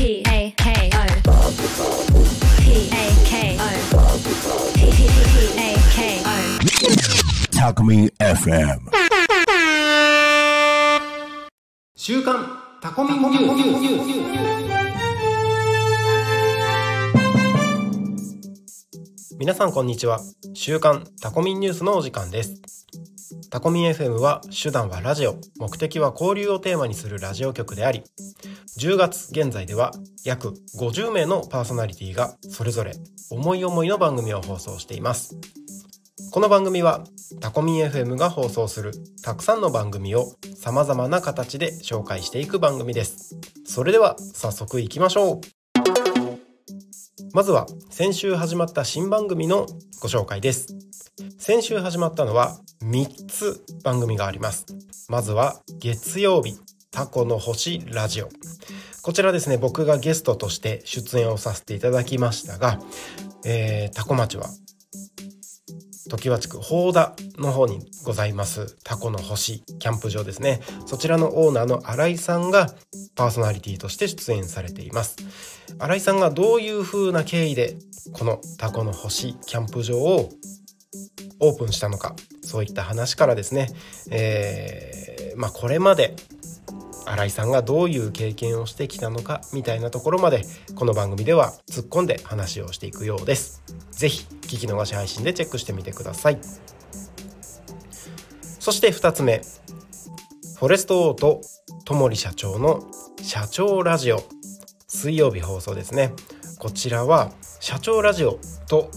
P A K O P A K O P A K ン FM 週刊タコミンニュース。皆さんこんにちは。週刊タコミンニュースのお時間です。タコミン FM は手段はラジオ。目的は交流をテーマにするラジオ局であり10月現在では約50名のパーソナリティがそれぞれ思い思いの番組を放送していますこの番組はタコミン FM が放送するたくさんの番組を様々な形で紹介していく番組です。それでは早速行きましょう。まずは先週始まった新番組のご紹介です。先週始まったのは3つ番組があります。まずは月曜日タコの星ラジオ。こちらですね、僕がゲストとして出演をさせていただきましたが、えー、タコ町は常盤地区宝田の方にございますタコの星キャンプ場ですね。そちらのオーナーの新井さんがパーソナリティとして出演されています。新井さんがどういう風な経緯でこのタコの星キャンプ場をオープンしたのかそういった話からですね、えーまあ、これまで新井さんがどういう経験をしてきたのかみたいなところまでこの番組では突っ込んで話をしていくようです。ぜひ聞き逃し配信でチェックしてみてください。そして2つ目。フォレストオートともり社長の社長ラジオ。水曜日放送ですね。こちらは社長ラジオと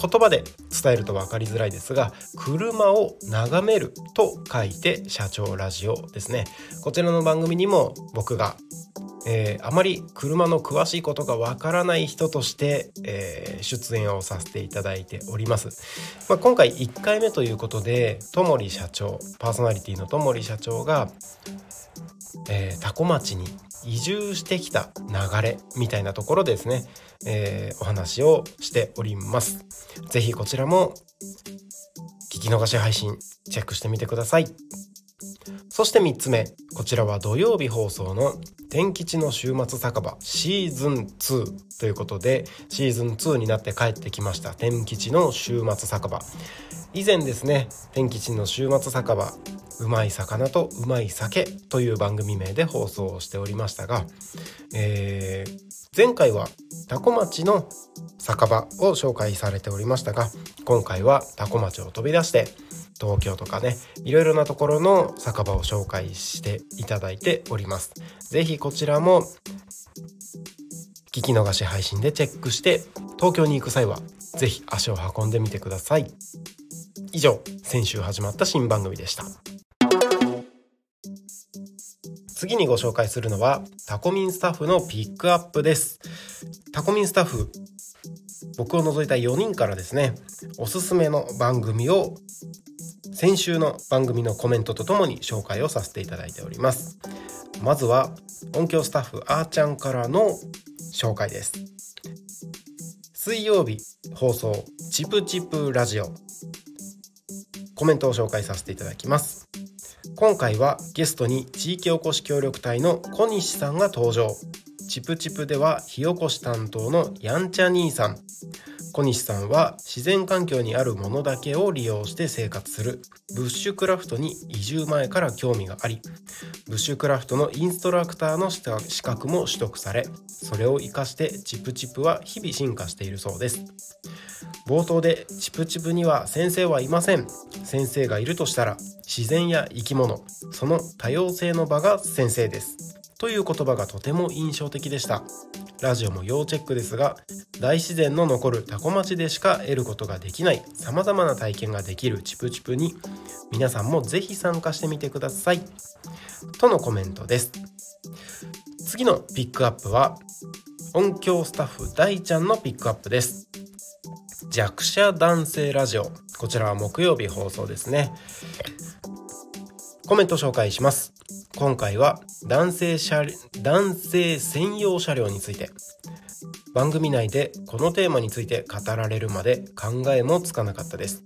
言葉で伝えると分かりづらいですが車を眺めると書いて社長ラジオですね。こちらの番組にも僕が、えーあまり車の詳しいことがわからない人として、えー出演をさせていただいております、まあ、今回1回目ということでともり社長パーソナリティのともり社長がえー、タコ町に移住してきた流れみたいなところですね、えーお話をしております。ぜひこちらも聞き逃し配信チェックしてみてください。そして3つ目、こちらは土曜日放送の天吉の週末酒場シーズン2ということでシーズン2になって帰ってきました天吉の週末酒場以前ですね天吉の週末酒場うまい魚とうまい酒という番組名で放送をしておりましたが、えー前回はタコ町の酒場を紹介されておりましたが今回はタコ町を飛び出して東京とかねいろいろなところの酒場を紹介していただいております。ぜひこちらも聞き逃し配信でチェックして東京に行く際はぜひ足を運んでみてください。以上先週始まった新番組でした。次にご紹介するのはタコミンスタッフのピックアップです。タコミンスタッフ僕を除いた4人からですねおすすめの番組を先週の番組のコメントとともに紹介をさせていただいております。まずは音響スタッフあーちゃんからの紹介です。水曜日放送チプチプラジオ。コメントを紹介させていただきます。今回はゲストに地域おこし協力隊の小西さんが登場。チプチプでは火おこし担当のやんちゃ兄さん。小西さんは自然環境にあるものだけを利用して生活する。ブッシュクラフトに移住前から興味がありブッシュクラフトのインストラクターの資格も取得されそれを活かしてチプチプは日々進化しているそうです。冒頭でチプチプには先生はいません。先生がいるとしたら自然や生き物その多様性の場が先生です。という言葉がとても印象的でした。ラジオも要チェックですが大自然の残るタコ町でしか得ることができない様々な体験ができるチプチプに皆さんもぜひ参加してみてください。とのコメントです。次のピックアップは音響スタッフ大ちゃんのピックアップです。弱者男性ラジオ。こちらは木曜日放送ですね。コメント紹介します。今回は男性車男性専用車両について番組内でこのテーマについて語られるまで考えもつかなかったです。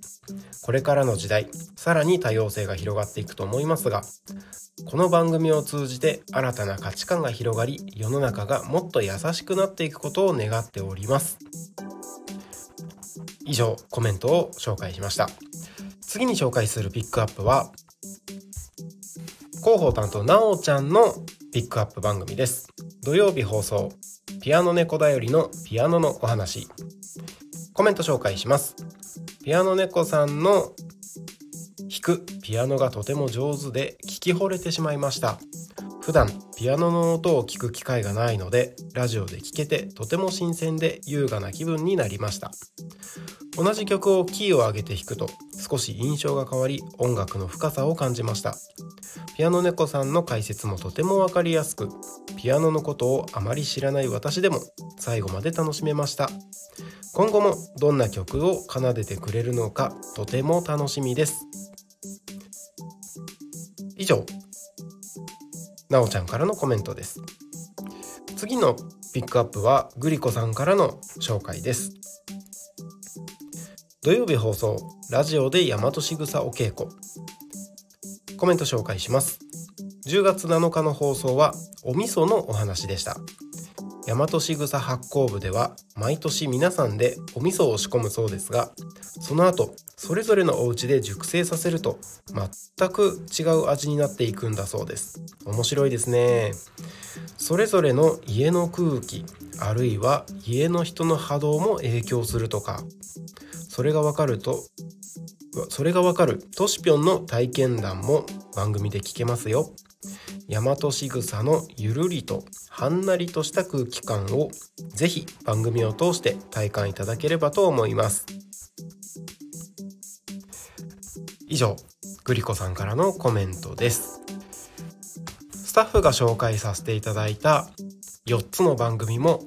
これからの時代さらに多様性が広がっていくと思いますがこの番組を通じて新たな価値観が広がり世の中がもっと優しくなっていくことを願っております。以上コメントを紹介しました。次に紹介するピックアップは広報担当なおちゃんのピックアップ番組です。土曜日放送ピアノ猫だよりのピアノのお話。コメント紹介します。ピアノ猫さんの弾くピアノがとても上手で聞き惚れてしまいました。普段ピアノの音を聞く機会がないのでラジオで聴けてとても新鮮で優雅な気分になりました。同じ曲をキーを上げて弾くと少し印象が変わり音楽の深さを感じました。ピアノ猫さんの解説もとてもわかりやすくピアノのことをあまり知らない私でも最後まで楽しめました。今後もどんな曲を奏でてくれるのかとても楽しみです。以上。なおちゃんからのコメントです。次のピックアップはグリコさんからの紹介です。土曜日放送ラジオで大和しぐさお稽古。コメント紹介します。10月7日の放送はお味噌のお話でした。大和しぐさ発酵部では毎年皆さんでお味噌を仕込むそうですがその後それぞれのお家で熟成させると全く違う味になっていくんだそうです。面白いですね。それぞれの家の空気あるいは家の人の波動も影響するとかそれがわかるとそれがわかるトシピョンの体験談も番組で聞けますよ。大和しぐさのゆるりとはんなりとした空気感をぜひ番組を通して体感いただければと思います。以上グリコさんからのコメントです。スタッフが紹介させていただいた4つの番組も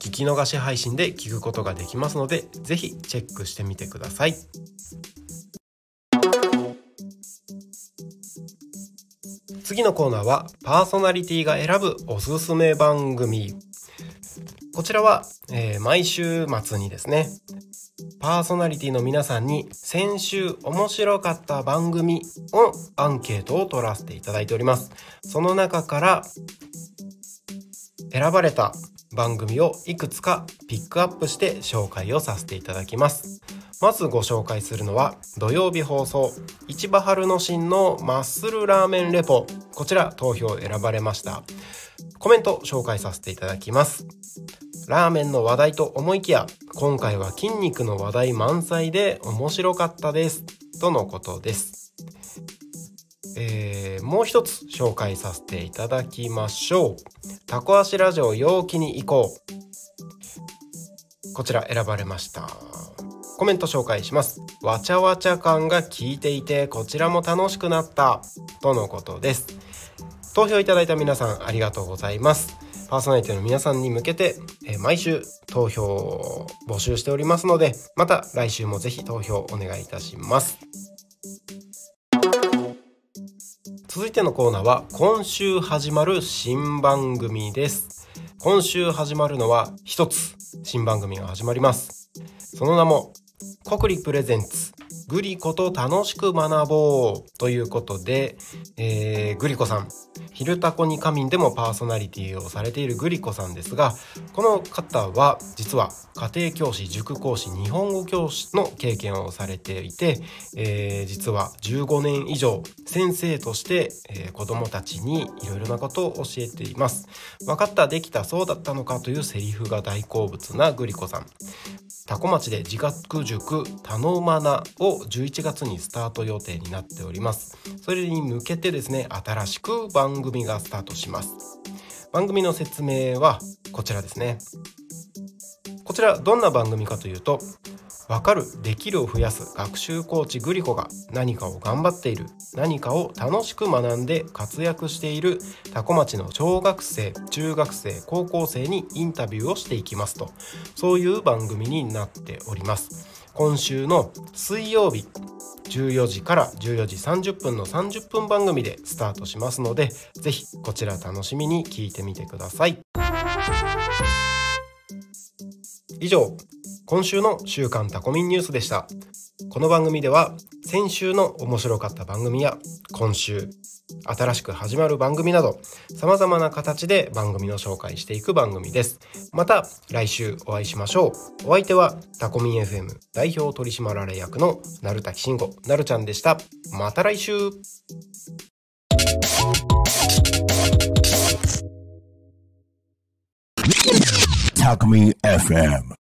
聞き逃し配信で聞くことができますのでぜひチェックしてみてください。次のコーナーはパーソナリティが選ぶおすすめ番組。こちらは、えー、毎週末にですねパーソナリティの皆さんに先週面白かった番組をアンケートを取らせていただいております。その中から選ばれた番組をいくつかピックアップして紹介をさせていただきます。まずご紹介するのは土曜日放送市場春の新のマッスルラーメンレポ。こちら投票選ばれました。コメント紹介させていただきます。ラーメンの話題と思いきや今回は筋肉の話題満載で面白かったですとのことですえー、もう一つ紹介させていただきましょうタコ足ラジオ陽気に行こうこちら選ばれましたコメント紹介します。わちゃわちゃ感が効いていて、こちらも楽しくなった。とのことです。投票いただいた皆さんありがとうございます。パーソナリティの皆さんに向けて、えー、毎週投票を募集しておりますので、また来週もぜひ投票お願いいたします。続いてのコーナーは今週始まる新番組です。今週始まるのは一つ新番組が始まります。その名も国立プレゼンツグリコと楽しく学ぼうということで、えー、グリコさん、ヒルタコに仮眠でもパーソナリティをされているグリコさんですが、この方は実は家庭教師、塾講師、日本語教師の経験をされていて、えー、実は15年以上先生として、えー、子供たちにいろいろなことを教えています。分かった、できた、そうだったのかというセリフが大好物なグリコさん。多古町で自学塾たのまなを11月にスタート予定になっております。それに向けてですね新しく番組がスタートします。番組の説明はこちらですね。こちらどんな番組かというとわかるできるを増やす学習コーチグリコが何かを頑張っている何かを楽しく学んで活躍している多古町の小学生中学生高校生にインタビューをしていきますとそういう番組になっております。今週の水曜日14時から14時30分の30分番組でスタートしますのでぜひこちら楽しみに聞いてみてください。以上今週の週刊タコミンニュースでした。この番組では先週の面白かった番組や今週新しく始まる番組など様々な形で番組の紹介していく番組です。また来週お会いしましょう。お相手はタコミン FM 代表取締役の鳴滝慎吾なるちゃんでした。また来週。タコミン FM